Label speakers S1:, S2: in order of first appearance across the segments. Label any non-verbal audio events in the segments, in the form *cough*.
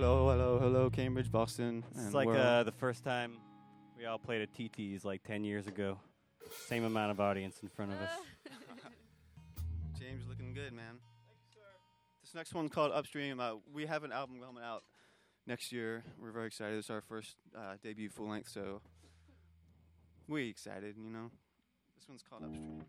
S1: hello, hello, hello, Cambridge, Boston.
S2: It's like uh, the first time we all played at TT's like 10 years ago. Same amount of audience in front of us. *laughs*
S1: James looking good, man. This next one's called Upstream. Uh, we have an album coming out next year. We're very excited. It's our first uh, debut full length, so we excited, you know. This one's called Upstream.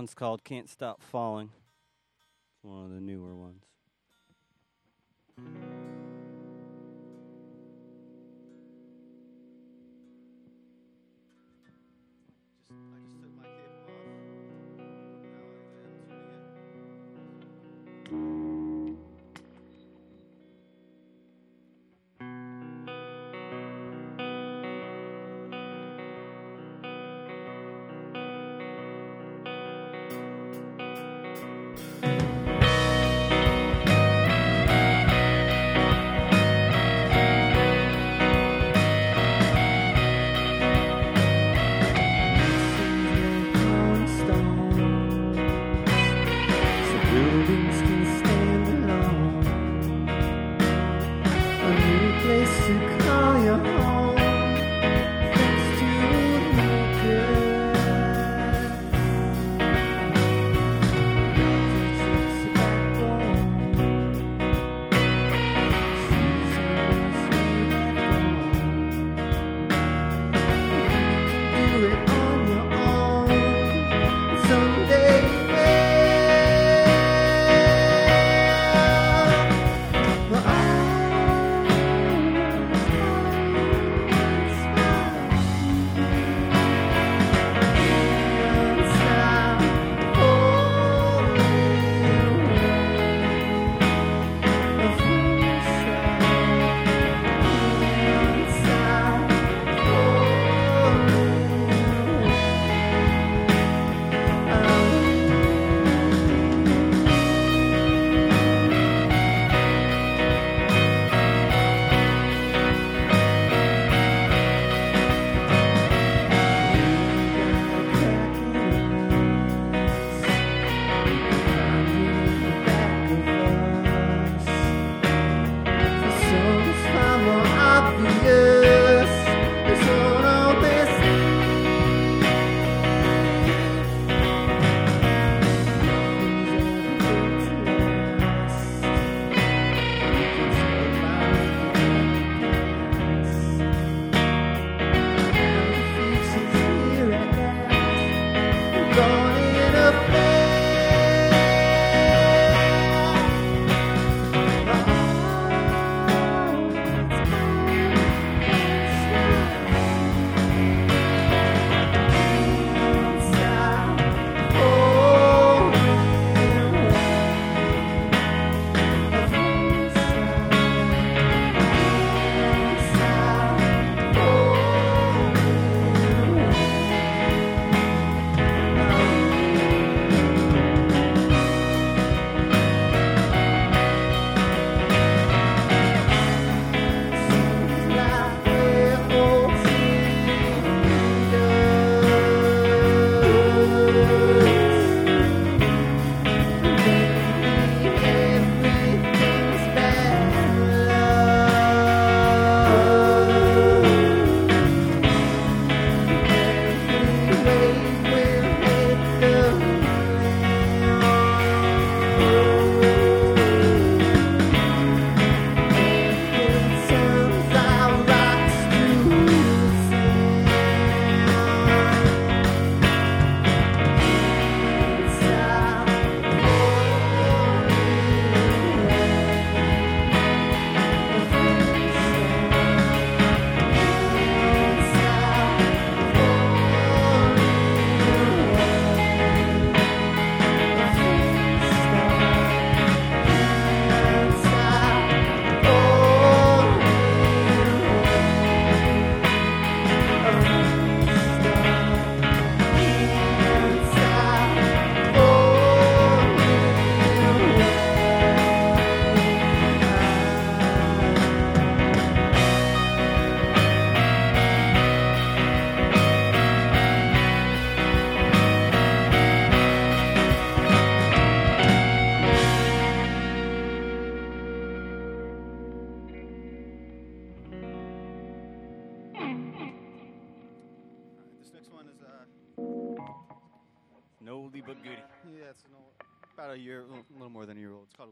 S2: One's called Can't Stop Falling. It's one of the newer ones.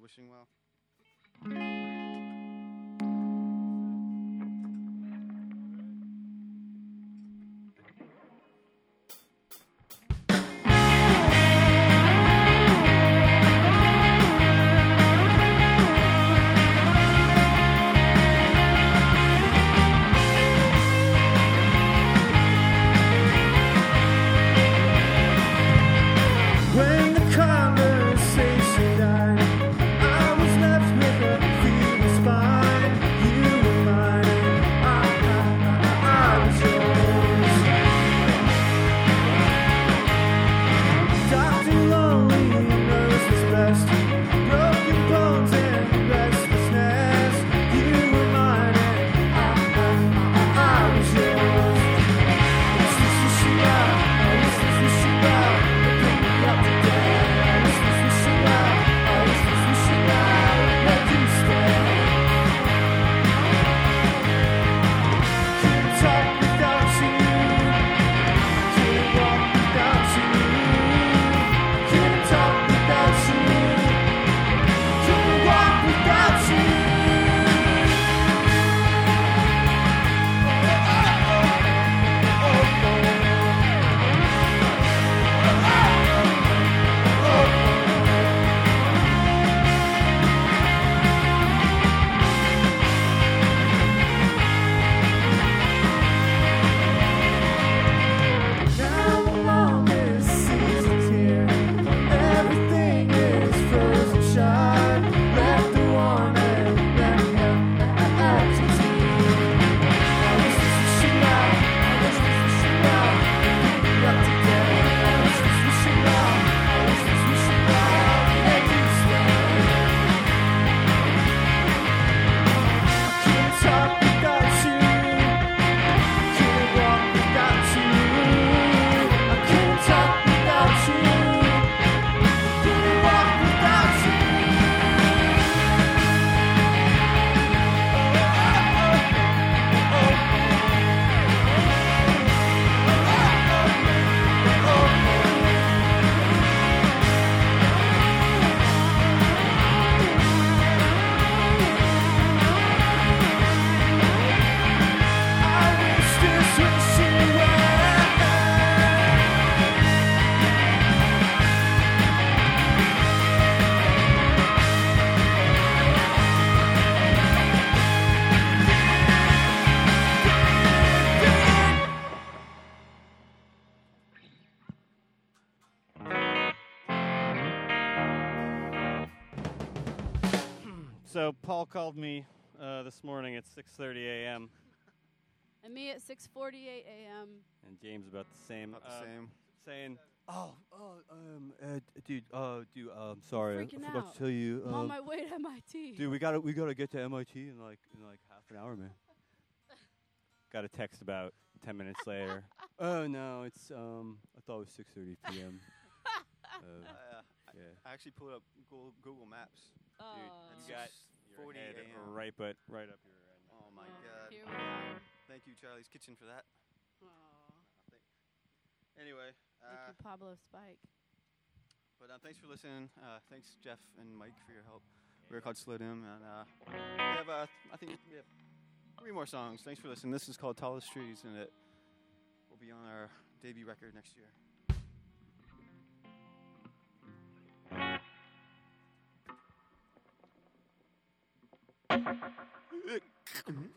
S1: Wishing Well.
S2: Called me uh, this morning at 6:30 a.m.
S3: And me at 6:48 a.m.
S2: and James about the same.
S1: About the
S2: uh,
S1: same.
S2: Saying, "Oh, oh, um, uh, dude, uh, dude, um, sorry,
S3: Freaking
S2: I forgot
S3: out.
S2: to tell you,
S3: I'm on
S2: um,
S3: my way to MIT.
S2: dude, we gotta, we gotta get to MIT in like, in like half an hour, man." *laughs* Got a text about 10 minutes later. *laughs* oh no, it's um, I thought it was 6:30 p.m. *laughs* uh,
S1: Uh,
S2: yeah.
S1: I actually pulled up Google, Google Maps.
S3: Dude,
S1: That's
S2: you got
S1: six
S2: your
S1: 40
S2: head
S1: a.m.
S2: right, but right up your end.
S1: Oh my
S3: Oh,
S1: god.
S3: Here we are.
S1: Thank you, Charlie's Kitchen, for that.
S3: Aw.
S1: Anyway,
S3: Thank
S1: uh,
S3: you, Pablo Spike.
S1: but uh, thanks for listening. Uh, thanks, Jeff and Mike, for your help. We're called Slow Doom, and uh, we have, uh, I think, we have three more songs. Thanks for listening. This is called Tallest Trees, and it will be on our debut record next year. 그, 음?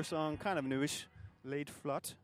S1: Newer song, kind of newish. Laid flat.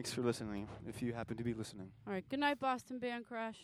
S4: Thanks for listening. If you happen to be listening.
S3: All right. Good night, Boston Band Crash.